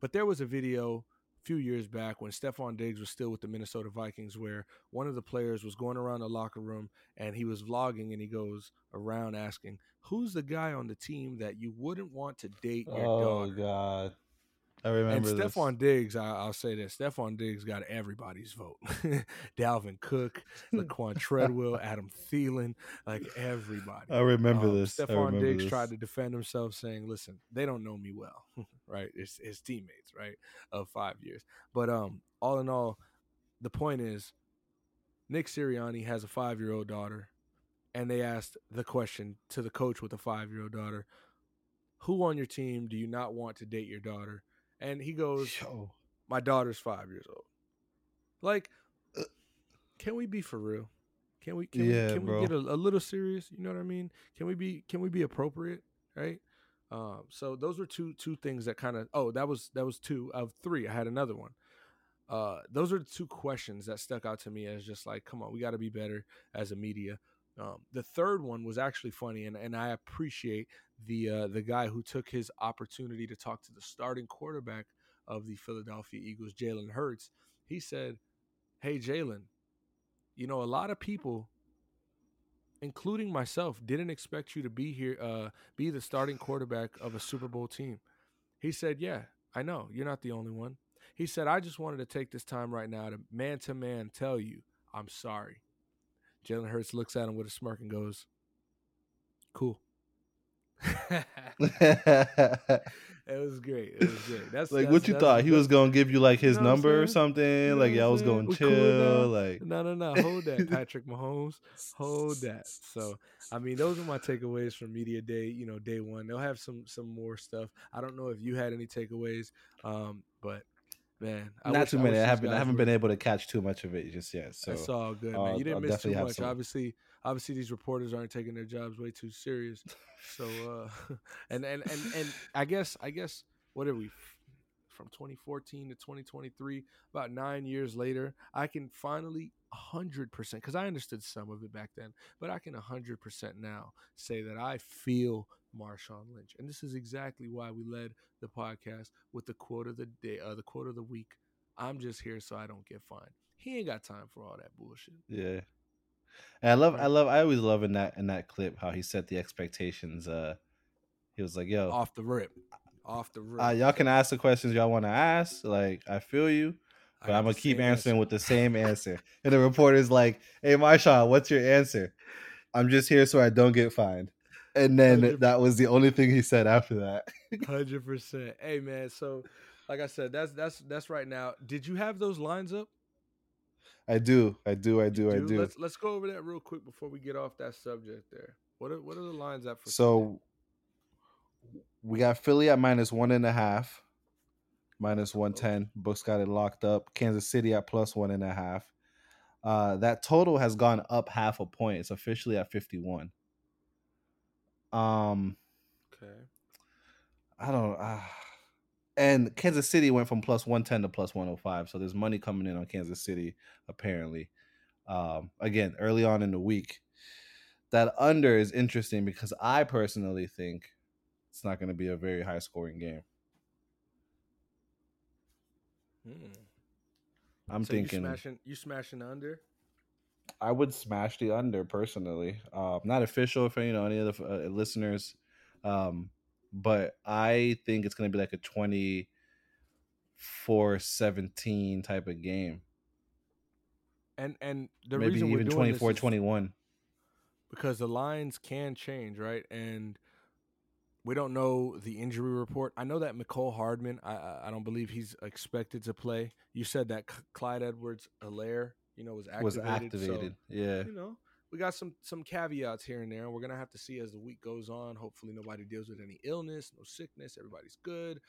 But there was a video a few years back when Stefon Diggs was still with the Minnesota Vikings where one of the players was going around the locker room and he was vlogging and he goes around asking, Who's the guy on the team that you wouldn't want to date your oh daughter? God, I remember and this. Stefon Diggs, I, I'll say this: Stefon Diggs got everybody's vote. Dalvin Cook, Laquan Treadwell, Adam Thielen, like everybody. I remember Um, this. Stefon remember Diggs this. tried to defend himself, saying, "Listen, they don't know me well, right? It's his teammates, right, of five years. But um, all in all, the point is, Nick Sirianni has a five-year-old daughter, and they asked the question to the coach with a five-year-old daughter, "Who on your team do you not want to date your daughter?" And he goes, Yo. "My daughter's five years old." Like, Uh. can we be for real? Can we? Can Yeah, we? Can bro. we get a, a little serious? You know what I mean? Can we be? Can we be appropriate? Right. Um, so those were two two things that kind of. Oh, that was that was two of three. I had another one. Uh, those are the two questions that stuck out to me as just like, come on, we got to be better as a media. Um, the third one was actually funny, and, and I appreciate the uh, the guy who took his opportunity to talk to the starting quarterback of the Philadelphia Eagles, Jalen Hurts. He said, "Hey, Jalen, you know a lot of people, including myself, didn't expect you to be here, uh, be the starting quarterback of a Super Bowl team." He said, "Yeah, I know you're not the only one." He said, "I just wanted to take this time right now to man to man tell you I'm sorry." Jalen Hurts looks at him with a smirk and goes, "Cool." it was great. It was great. That's like that's- what you that's- thought he was gonna give you like his You know number or something You know like y'all was saying? going We chill cool like No, no, no. Hold that, Patrick Mahomes. Hold that. So, I mean, those are my takeaways from media day. You know, day one. They'll have some some more stuff. I don't know if you had any takeaways, um, but man, I not wish- too I many wish i haven't i haven't were- been able to catch too much of it just yet so That's all good, man. You didn't I'll miss too much. some- Obviously, obviously these reporters aren't taking their jobs way too serious. So, uh, and and and and I guess I guess what are we from 2014 to 2023? About nine years later, I can finally hundred percent because I understood some of it back then, but I can hundred percent now say that I feel Marshawn Lynch, and this is exactly why we led the podcast with the quote of the day, uh, the quote of the week. I'm just here so I don't get fined. He ain't got time for all that bullshit. yeah and i love i love i always love in that in that clip how he set the expectations uh he was like yo Off the rip. Off the rip. uh, y'all can ask the questions y'all want to ask like i feel you but I'm gonna keep answering answer. with the same answer. And the reporter's like, "Hey, Marshawn, what's your answer?" I'm just here so I don't get fined. And then Hundred- that was the only thing he said after that. Hundred percent. Hey man, so like I said, that's that's that's right now. Did you have those lines up? I do, I do, I You do, I do. Let's let's go over that real quick before we get off that subject. There. What are what are the lines up for? So we got Philly at minus one and a half, minus one ten. Books got it locked up. Kansas City at plus one and a half. Uh, that total has gone up half a point. It's officially at fifty one. Um, okay. I don't. Uh, and Kansas City went from plus one ten to plus one hundred five. So there's money coming in on Kansas City apparently. Um, again, early on in the week, that under is interesting because I personally think it's not going to be a very high scoring game. Hmm. I'm So you thinking smashing you smashing under. I would smash the under personally. Um, not official for you know any of the uh, listeners, um, but I think it's going to be like a 24-17 type of game. And and the Maybe reason even doing 24 this is 21. because the lines can change, right? And we don't know the injury report. I know that Mecole Hardman. I I- I don't believe he's expected to play. You said that Clyde Edwards Alaire, you know, was activated. was so, yeah. you know, we got some some caveats here and there. We're gonna have to see as the week goes on. Hopefully, nobody deals with any illness, no sickness. Everybody's good.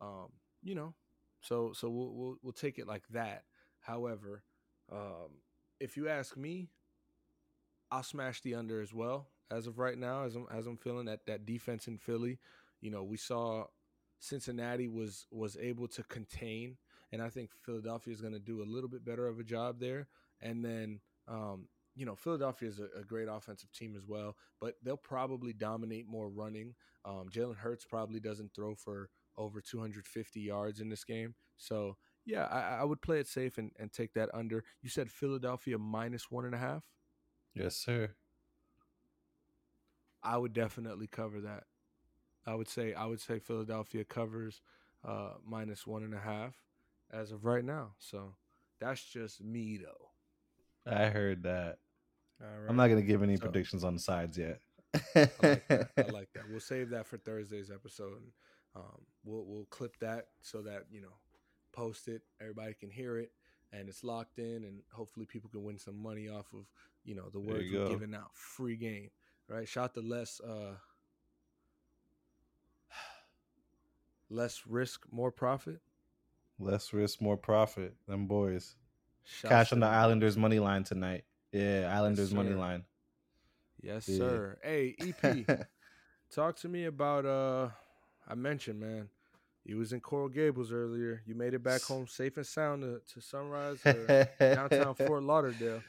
Um, you know, so so we'll we'll, we'll take it like that. However, um, if you ask me, I'll smash the under as well as of right now. As I'm as I'm feeling that that defense in Philly, you know, we saw Cincinnati was was able to contain, and I think Philadelphia is going to do a little bit better of a job there. And then, um, you know, Philadelphia is a, a, great offensive team as well, but they'll probably dominate more running. Um, Jalen Hurts probably doesn't throw for over 250 yards in this game, so yeah, I, I would play it safe and, and take that under. You said Philadelphia minus one and a half. Yes, sir. I would definitely cover that. I would say I would say Philadelphia covers uh, minus one and a half as of right now. So that's just me though. I heard that. I'm not gonna give any so, predictions on the sides yet. I like that. I like that. We'll save that for Thursday's episode. And, um, we'll we'll clip that so that you know, post it. Everybody can hear it, and it's locked in. And hopefully, people can win some money off of you know the words we're giving out. Free game, right? Shout to less. Uh, less risk, more profit. Less risk, more profit. Them boys. Cash on the Islanders money line tonight. Yeah, Islanders yes, money line. Yes, yeah. sir. Hey, EP, talk to me about uh I mentioned, man, you was in Coral Gables earlier. You made it back home safe and sound to, to Sunrise, downtown Fort Lauderdale.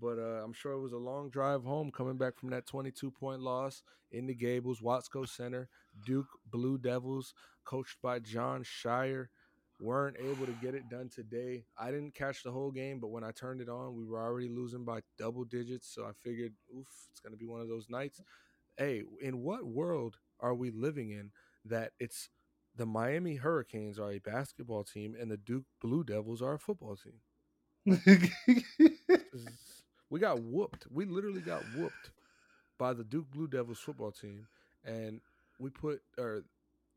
But uh, I'm sure it was a long drive home coming back from that 22 point loss in the Gables, Watsco Center. Duke Blue Devils, coached by Jon Scheyer, weren't able to get it done today. I didn't catch the whole game, but when I turned it on, we were already losing by double digits. So I figured, oof, it's going to be one of those nights. Hey, in what world are we living in that it's the Miami Hurricanes are a basketball team and the Duke Blue Devils are a football team? we got whooped. We literally got whooped by the Duke Blue Devils football team. And we put, or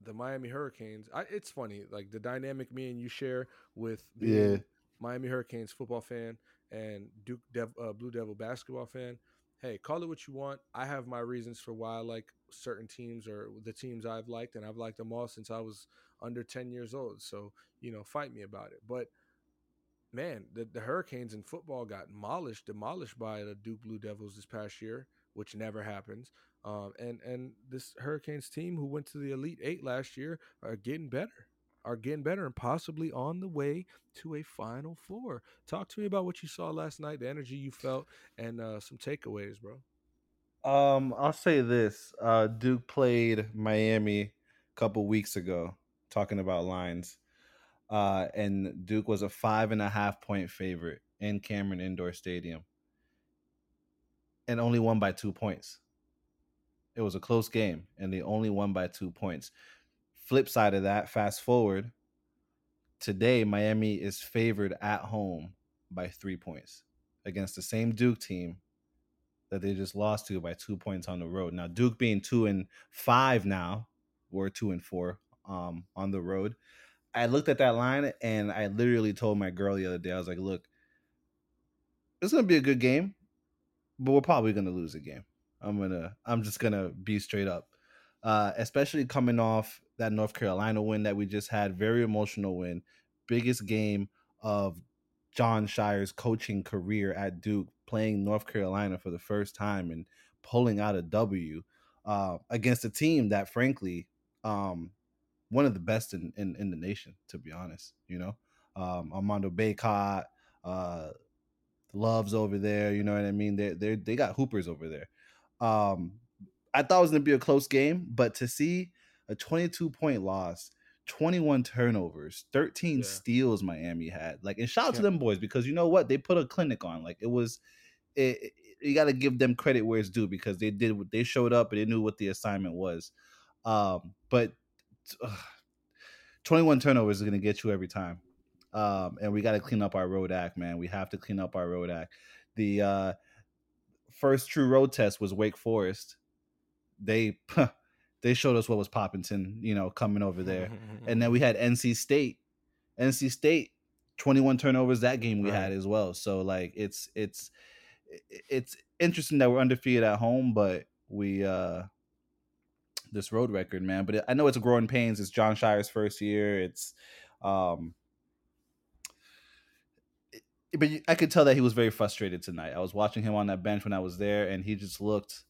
the Miami Hurricanes. I, it's funny, like the dynamic me and you share with yeah. Miami Hurricanes football fan and Duke Dev, uh, Blue Devil basketball fan. Hey, call it what you want. I have my reasons for why I like certain teams or the teams I've liked, and I've liked them all since I was under 10 years old. So, you know, fight me about it. But man, the, the Hurricanes in football got demolished, demolished by the Duke Blue Devils this past year, which never happens. Um, and and this Hurricanes team who went to the Elite Eight last year are getting better, are getting better, and possibly on the way to a Final Four. Talk to me about what you saw last night, the energy you felt, and uh, some takeaways, bro. Um, I'll say this: uh, Duke played Miami a couple weeks ago, talking about lines, uh, and Duke was a five and a half point favorite in Cameron Indoor Stadium, and only won by two points. It was a close game, and they only won by two points. Flip side of that, fast forward, today Miami is favored at home by three points against the same Duke team that they just lost to by two points on the road. Now Duke being two and five now, we're two and four um, on the road. I looked at that line and I literally told my girl the other day, I was like, look, it's gonna be a good game, but we're probably gonna lose a game. I'm gonna I'm just gonna be straight up. Uh, especially coming off that North Carolina win that we just had, very emotional win, biggest game of Jon Scheyer's coaching career at Duke, playing North Carolina for the first time and pulling out a W uh, against a team that, frankly, um, one of the best in, in, in the nation, to be honest. You know, um, Armando Bacot, uh, Loves over there. You know what I mean? They they they got hoopers over there. Um, I thought it was going to be a close game, but to see a 22 point loss, 21 turnovers, 13 yeah. steals Miami had. Like, and shout out yeah. to them boys because you know what? They put a clinic on. Like, it was, it, it, you got to give them credit where it's due because they did what they showed up and they knew what the assignment was. Um, but uh, 21 turnovers is going to get you every time. Um, and we got to clean up our road act, man. We have to clean up our road act. The, uh, first true road test was Wake Forest. They they showed us what was Poppington, you know, coming over there. and then we had NC State. NC State 21 turnovers that game we right. had as well. So like it's it's it's interesting that we're undefeated at home, but we uh this road record, man. But I know it's growing pains. It's Jon Scheyer's first year. It's um but I could tell that he was very frustrated tonight. I was watching him on that bench when I was there, and he just looked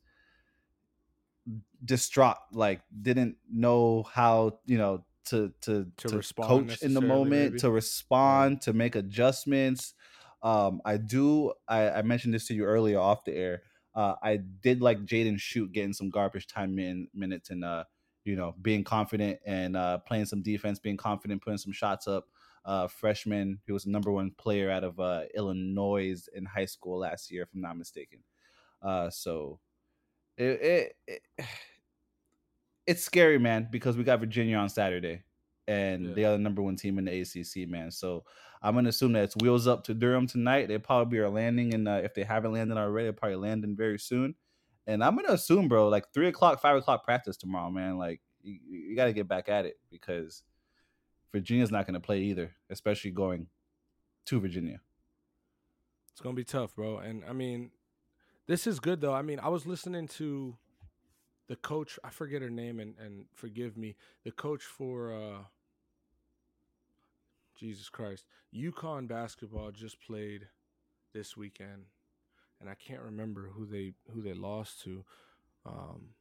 distraught, like didn't know how you know to to To to, respond coach in the moment, maybe? to respond, to make adjustments. Um, I do. I, I mentioned this to you earlier off the air. Uh, I did like Jaden Schutt getting some garbage time min, minutes and uh, you know being confident and uh, playing some defense, being confident, putting some shots up. Uh, freshman, who was the number one player out of uh, Illinois in high school last year, if I'm not mistaken. Uh, so it, it, it it's scary, man, because we got Virginia on Saturday, and Yeah. they are the number one team in the ACC, man. So I'm gonna assume that it's wheels up to Durham tonight. They probably are landing, and uh, if they haven't landed already, they're probably landing very soon. And I'm gonna assume, bro, like three o'clock, five o'clock practice tomorrow, man. Like you, you got to get back at it because Virginia's not gonna play either, especially going to Virginia. It's gonna be tough, bro. And I mean, this is good though. I mean, I was listening to the coach. I forget her name, and and forgive me. The coach for uh, Jesus Christ, UConn basketball just played this weekend, and I can't remember who they who they lost to. Um,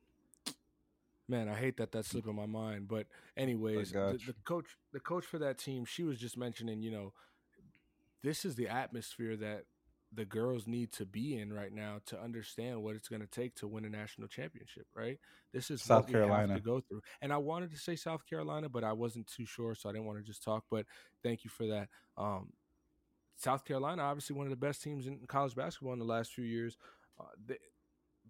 man, I hate that that's slipping my mind. But anyways, the, the coach the coach for that team, she was just mentioning, you know, this is the atmosphere that the girls need to be in right now to understand what it's going to take to win a national championship, right? This is South what we have Carolina. to go through. And I wanted to say South Carolina, but I wasn't too sure, so I didn't want to just talk. But thank you for that. Um, South Carolina, obviously one of the best teams in college basketball in the last few years. Uh, they,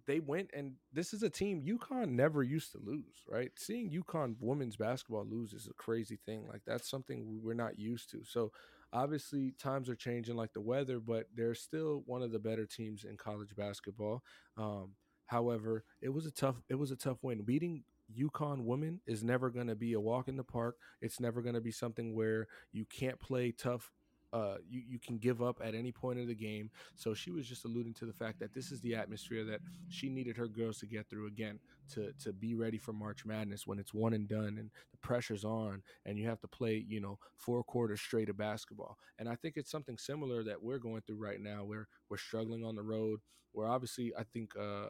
they went and this is a team UConn never used to lose, right? Seeing UConn women's basketball lose is a crazy thing. Like that's something we're not used to. So obviously times are changing like the weather, but they're still one of the better teams in college basketball. Um, however, it was a tough it was a tough win. Beating UConn women is never going to be a walk in the park. It's never going to be something where you can't play tough uh, you, you can give up at any point of the game. So she was just alluding to the fact that this is the atmosphere that she needed her girls to get through again to to be ready for March Madness when it's one and done and the pressure's on and you have to play you know four quarters straight of basketball. And I think it's something similar that we're going through right now where we're struggling on the road. We're obviously I think uh,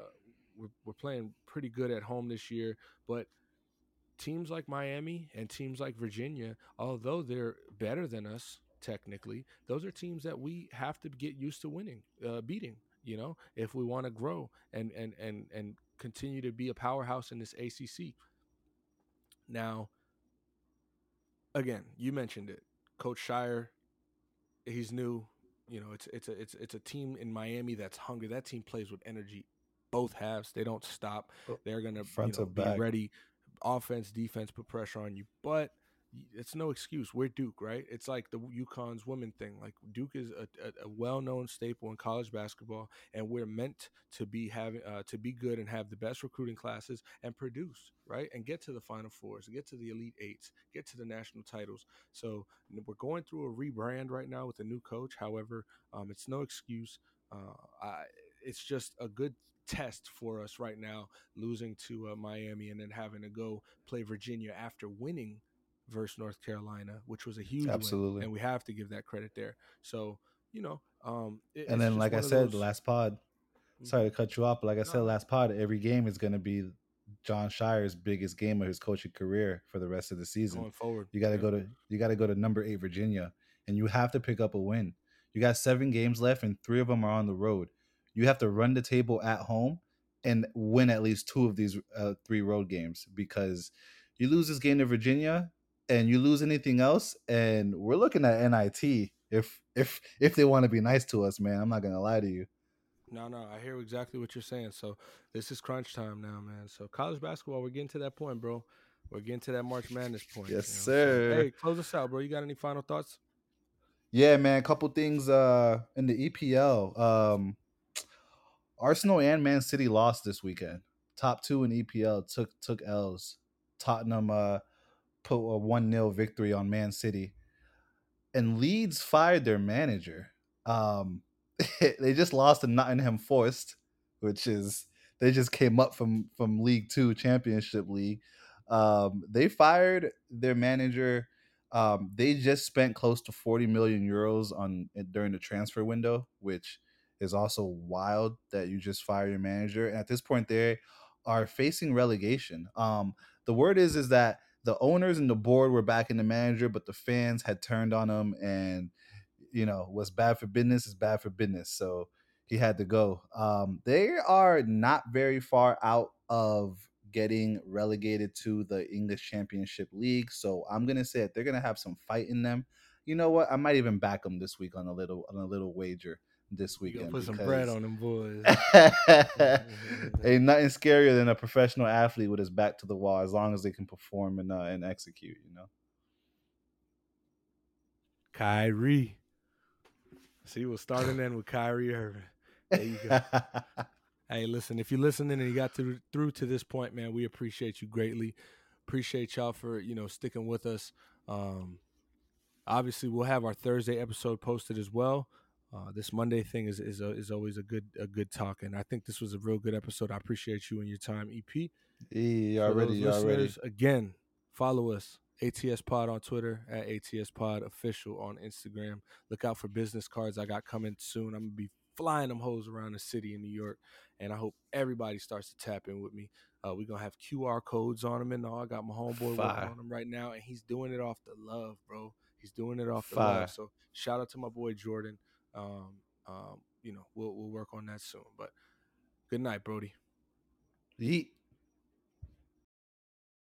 we're, we're playing pretty good at home this year, but teams like Miami and teams like Virginia, although they're better than us technically, those are teams that we have to get used to winning, uh, beating. You know, if we want to grow and and and and continue to be a powerhouse in this ACC. Now, again, you mentioned it, Coach Scheyer. He's new. You know, it's it's a it's it's a team in Miami that's hungry. That team plays with energy. Both halves, they don't stop. Oh, They're gonna front you know, to be back. ready. Offense, defense, put pressure on you, but it's no excuse. We're Duke, right? It's like the UConn's women thing. Like Duke is a, a, a well-known staple in college basketball, and we're meant to be having uh, to be good and have the best recruiting classes and produce, right? And get to the Final Fours, get to the Elite Eights, get to the national titles. So we're going through a rebrand right now with a new coach. However, um, it's no excuse. Uh, I, it's just a good test for us right now, losing to uh, Miami and then having to go play Virginia after winning versus North Carolina, which was a huge Absolutely. win, and we have to give that credit there. So you know, um, it- and then, like I said, the those- last pod. Mhm. Sorry to cut you off, but like I said last pod, every game is going to be Jon Scheyer's biggest game of his coaching career for the rest of the season. going forward. You got to go to you got to go to number eight Virginia, and you have to pick up a win. You got seven games left, and three of them are on the road. You have to run the table at home and win at least two of these uh, three road games because you lose this game to Virginia and you lose anything else, and we're looking at NIT if if if they want to be nice to us, man. I'm not gonna lie to you. No, no, I hear exactly what you're saying. So this is crunch time now, man. So college basketball, we're getting to that point, bro. We're getting to that March Madness point. Yes, So, sir. hey, close us out, bro. You got any final thoughts? Yeah, man. A couple things uh in the EPL. Um Arsenal and Man City lost this weekend. Top two in EPL took took L's. Tottenham uh put a one 0 victory on Man City. And Leeds fired their manager. Um they just lost to Nottingham Forest, which is they just came up from from League Two Championship League. Um, they fired their manager. Um, they just spent close to 40 million euros on during the transfer window, which is also wild that you just fire your manager. And at this point, they are facing relegation. Um, the word is is that the owners and the board were backing the manager, but the fans had turned on him, and you know what's bad for business is bad for business. So he had to go. Um, they are not very far out of getting relegated to the English Championship League. So I'm gonna say that they're gonna have some fight in them. You know what? I might even back them this week on a little on a little wager this weekend. put some bread on them boys. Ain't nothing scarier than a professional athlete with his back to the wall, as long as they can perform and uh, and execute. You know. Kyrie. See, we're starting in with Kyrie Irving. There you go. hey, listen, if you're listening and you got through through to this point, man, we appreciate you greatly. Appreciate y'all for you know sticking with us. Um, obviously, we'll have our Thursday episode posted as well. Uh, this Monday thing is is, a, is always a good a good talk, and I think this was a real good episode. I appreciate you and your time, EP. Yeah, already, already. Again, follow us ATS Pod on Twitter at ATS Pod Official on Instagram. Look out for business cards I got coming soon. I'm gonna be flying them hoes around the city in New York, and I hope everybody starts to tap in with me. Uh, we're gonna have QR codes on them and all. I got my homeboy working on them right now, and he's doing it off the love, bro. He's doing it off the Fire. love. So shout out to my boy Jordan. Um, um, you know, we'll we'll work on that soon. But good night, Brody. Yeet.